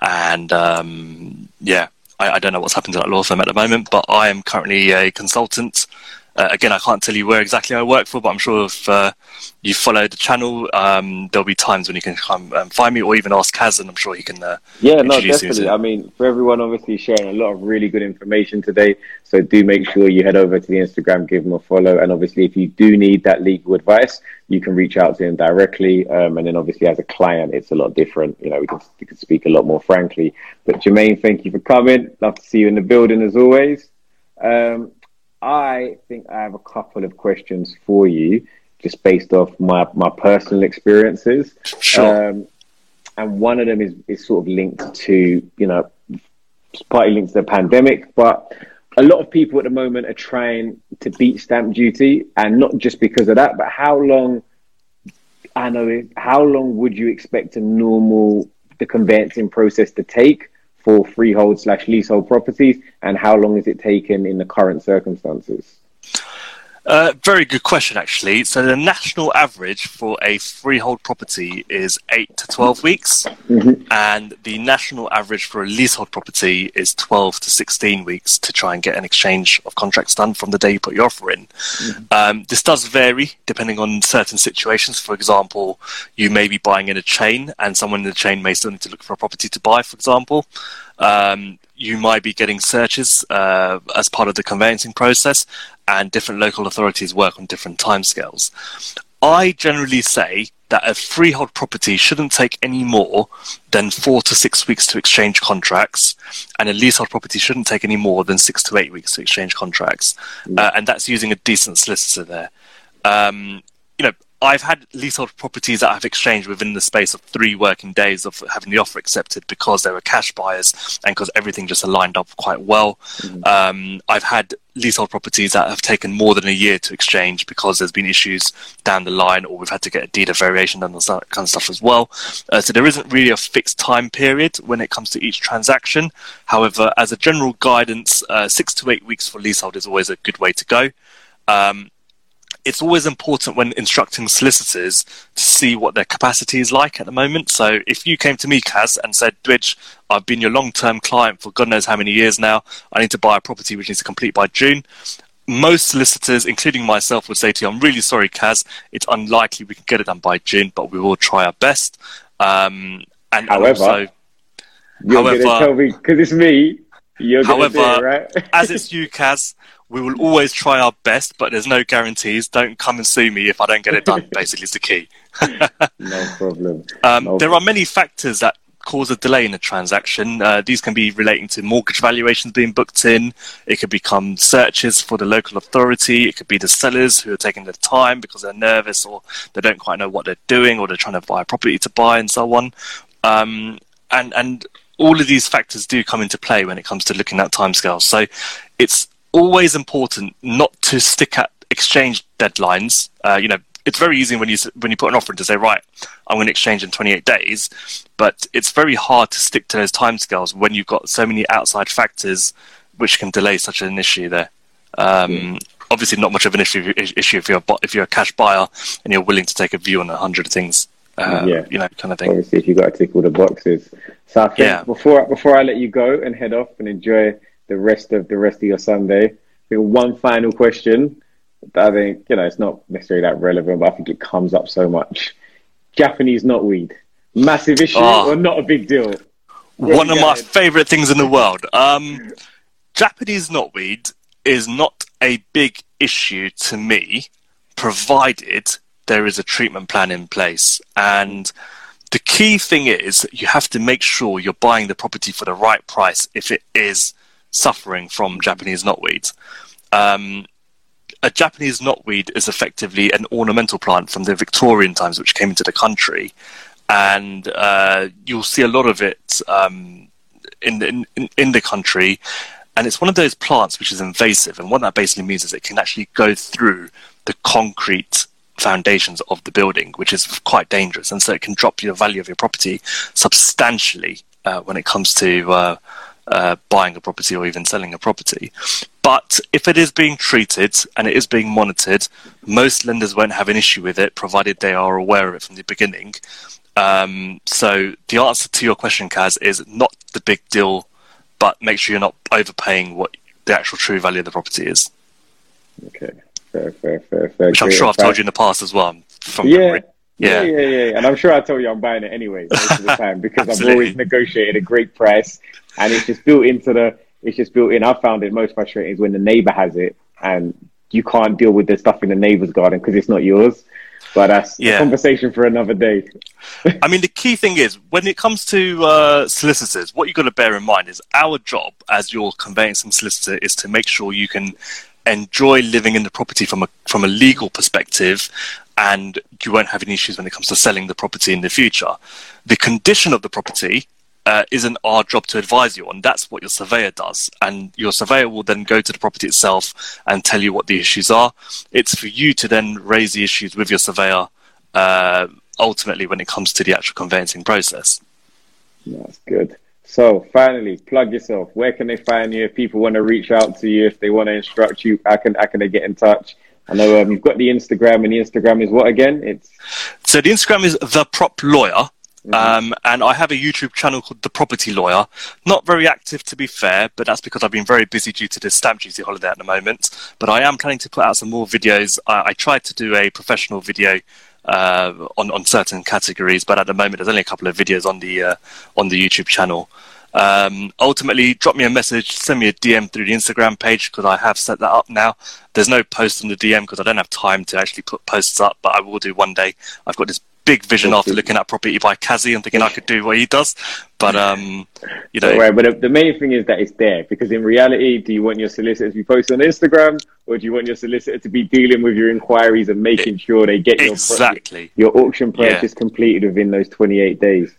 And um, yeah, I, I don't know what's happened to that law firm at the moment, but I am currently a consultant. Uh, again, I can't tell you where exactly I work for, but I'm sure if uh, you follow the channel, um, there'll be times when you can come um, find me or even ask Kaz, and I'm sure he can. Uh, Yeah, no, definitely. I mean, for everyone, obviously sharing a lot of really good information today. So do make sure you head over to the Instagram, give them a follow, and obviously, if you do need that legal advice, you can reach out to him directly. Um, and then, obviously, as a client, it's a lot different. You know, we can we can speak a lot more frankly. But Jermaine, thank you for coming. Love to see you in the building as always. Um, I think I have a couple of questions for you, just based off my my personal experiences. Sure. Um, and one of them is, is sort of linked to, you know, partly linked to the pandemic, but a lot of people at the moment are trying to beat stamp duty, and not just because of that, but how long? I know how long would you expect a normal the conveyancing process to take for freehold slash leasehold properties, and how long is it taken in the current circumstances? Uh, very good question, actually. So the national average for a freehold property is eight to twelve weeks, mm-hmm. and the national average for a leasehold property is twelve to sixteen weeks to try and get an exchange of contracts done from the day you put your offer in. Mm-hmm. Um, this does vary depending on certain situations. For example, you may be buying in a chain, and someone in the chain may still need to look for a property to buy. For example. Um, you might be getting searches uh, as part of the conveyancing process, and different local authorities work on different timescales. I generally say that a freehold property shouldn't take any more than four to six weeks to exchange contracts, and a leasehold property shouldn't take any more than six to eight weeks to exchange contracts. Mm. Uh, and that's using a decent solicitor there. Um, you know, I've had leasehold properties that I've exchanged within the space of three working days of having the offer accepted because they were cash buyers and because everything just aligned up quite well. Mm-hmm. Um, I've had leasehold properties that have taken more than a year to exchange because there's been issues down the line or we've had to get a deed of variation done and that kind of stuff as well. Uh, so there isn't really a fixed time period when it comes to each transaction. However, as a general guidance, uh, six to eight weeks for leasehold is always a good way to go. Um, it's always important when instructing solicitors to see what their capacity is like at the moment. So if you came to me, Kaz, and said, Dwidge, I've been your long term client for God knows how many years now, I need to buy a property which needs to complete by June. Most solicitors, including myself, would say to you, I'm really sorry, Kaz, it's unlikely we can get it done by June, but we will try our best. Um, and, however, also, you're going to tell me, because it's me, you're however, it, right? as it's you, Kaz, we will always try our best, but there's no guarantees. Don't come and sue me if I don't get it done. *laughs* basically, is the key. no problem. *laughs* Um, no there problem. are many factors that cause a delay in a transaction. Uh, these can be relating to mortgage valuations being booked in. It could become searches for the local authority. It could be the sellers who are taking their time because they're nervous or they don't quite know what they're doing or they're trying to buy a property to buy and so on. Um, and and all of these factors do come into play when it comes to looking at timescales. So it's always important not to stick at exchange deadlines. Uh, you know, it's very easy when you when you put an offer in to say, right, I'm going to exchange in 28 days, but it's very hard to stick to those timescales when you've got so many outside factors which can delay such an issue there. Um. Obviously, not much of an issue issue if you're a, if you're a cash buyer and you're willing to take a view on a hundred things. Uh, yeah, you know, kind of thing. Obviously, if you got to tick all the boxes. So I think yeah. before before I let you go and head off and enjoy the rest of the rest of your Sunday. I think one final question. I think you know it's not necessarily that relevant, but I think it comes up so much. Japanese knotweed, massive issue oh, or not a big deal? one of my favorite things in the world. Um, Japanese knotweed is not a big issue to me, provided there is a treatment plan in place. And the key thing is you have to make sure you're buying the property for the right price if it is suffering from Japanese knotweed. Um, a Japanese knotweed is effectively an ornamental plant from the Victorian times, which came into the country, and uh, you'll see a lot of it um, in, in in the country. And it's one of those plants which is invasive, and what that basically means is it can actually go through the concrete foundations of the building, which is quite dangerous, and so it can drop your value of your property substantially uh, when it comes to uh, uh, buying a property or even selling a property. But if it is being treated and it is being monitored, most lenders won't have an issue with it, provided they are aware of it from the beginning. Um, so the answer to your question, Kaz, is not the big deal, but make sure you're not overpaying what the actual true value of the property is. Okay, fair, fair, fair, fair. Which I'm sure I've told you in the past as well. From yeah, memory. Yeah. yeah, yeah, yeah. And I'm sure I told you I'm buying it anyway most of the time *laughs* because I've always negotiated a great price and it's just built into the. It's just built in. I found it most frustrating is when the neighbor has it and you can't deal with the stuff in the neighbor's garden because it's not yours. But that's yeah. a conversation for another day. I mean, the key thing is when it comes to uh, solicitors, what you've got to bear in mind is our job as your conveyancing solicitor is to make sure you can enjoy living in the property from a from a legal perspective and you won't have any issues when it comes to selling the property in the future. The condition of the property uh, isn't our job to advise you on. That's what your surveyor does. And your surveyor will then go to the property itself and tell you what the issues are. It's for you to then raise the issues with your surveyor uh, ultimately when it comes to the actual conveyancing process. That's good. So finally, plug yourself. Where can they find you? If people want to reach out to you, if they want to instruct you, how can, how can they get in touch? I know um, you've got the Instagram, and the Instagram is what again? It's so the Instagram is the prop lawyer, Mm-hmm. Um, and I have a YouTube channel called The Property Lawyer. Not very active, to be fair, but that's because I've been very busy due to the stamp duty holiday at the moment. But I am planning to put out some more videos. I, I tried to do a professional video uh, on on certain categories, but at the moment there's only a couple of videos on the uh, on the YouTube channel. Um, ultimately, drop me a message, send me a DM through the Instagram page because I have set that up now. There's no post on the DM because I don't have time to actually put posts up, but I will do one day. I've got this big vision after looking at property by Kazi and thinking I could do what he does. But um, you know, right. But the main thing is that it's there because in reality, do you want your solicitor to be posted on Instagram, or do you want your solicitor to be dealing with your inquiries and making sure they get exactly your, your auction purchase yeah. completed within those 28 days?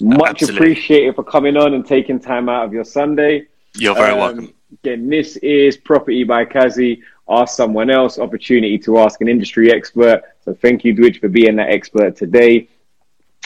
Much Absolutely. appreciated for coming on and taking time out of your Sunday. You're very um, welcome. Again, this is Property by Kazi. Ask someone else, opportunity to ask an industry expert. So thank you, Dwidge, for being that expert today.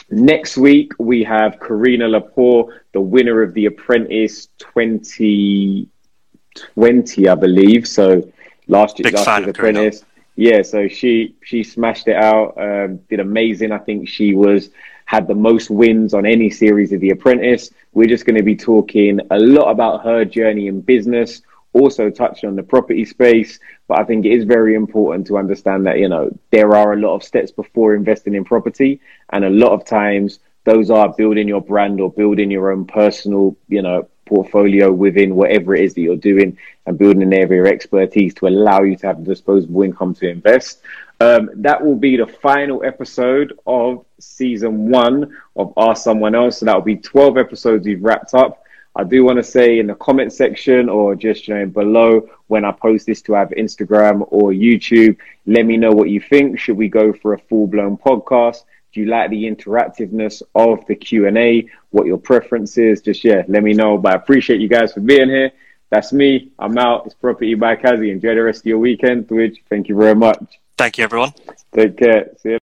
Next week, we have Carina Lepore, the winner of The Apprentice 2020, I believe. So last, year, last year's Apprentice. Yeah, so she she smashed it out, um, did amazing. I think she was had the most wins on any series of The Apprentice. We're just going to be talking a lot about her journey in business, also touching on the property space. But I think it is very important to understand that, you know, there are a lot of steps before investing in property. And a lot of times those are building your brand or building your own personal, you know, portfolio within whatever it is that you're doing and building an area of expertise to allow you to have disposable income to invest. Um, that will be the final episode of season one of Ask Someone Else. So that will be 12 episodes we've wrapped up. I do want to say in the comment section or just you know below when I post this to have Instagram or YouTube, let me know what you think. Should we go for a full blown podcast? Do you like the interactiveness of the Q and A? What your preference is? Just yeah, let me know. But I appreciate you guys for being here. That's me. I'm out. It's Property by Kazi. Enjoy the rest of your weekend. Dwidge, thank you very much. Thank you, everyone. Take care. See you.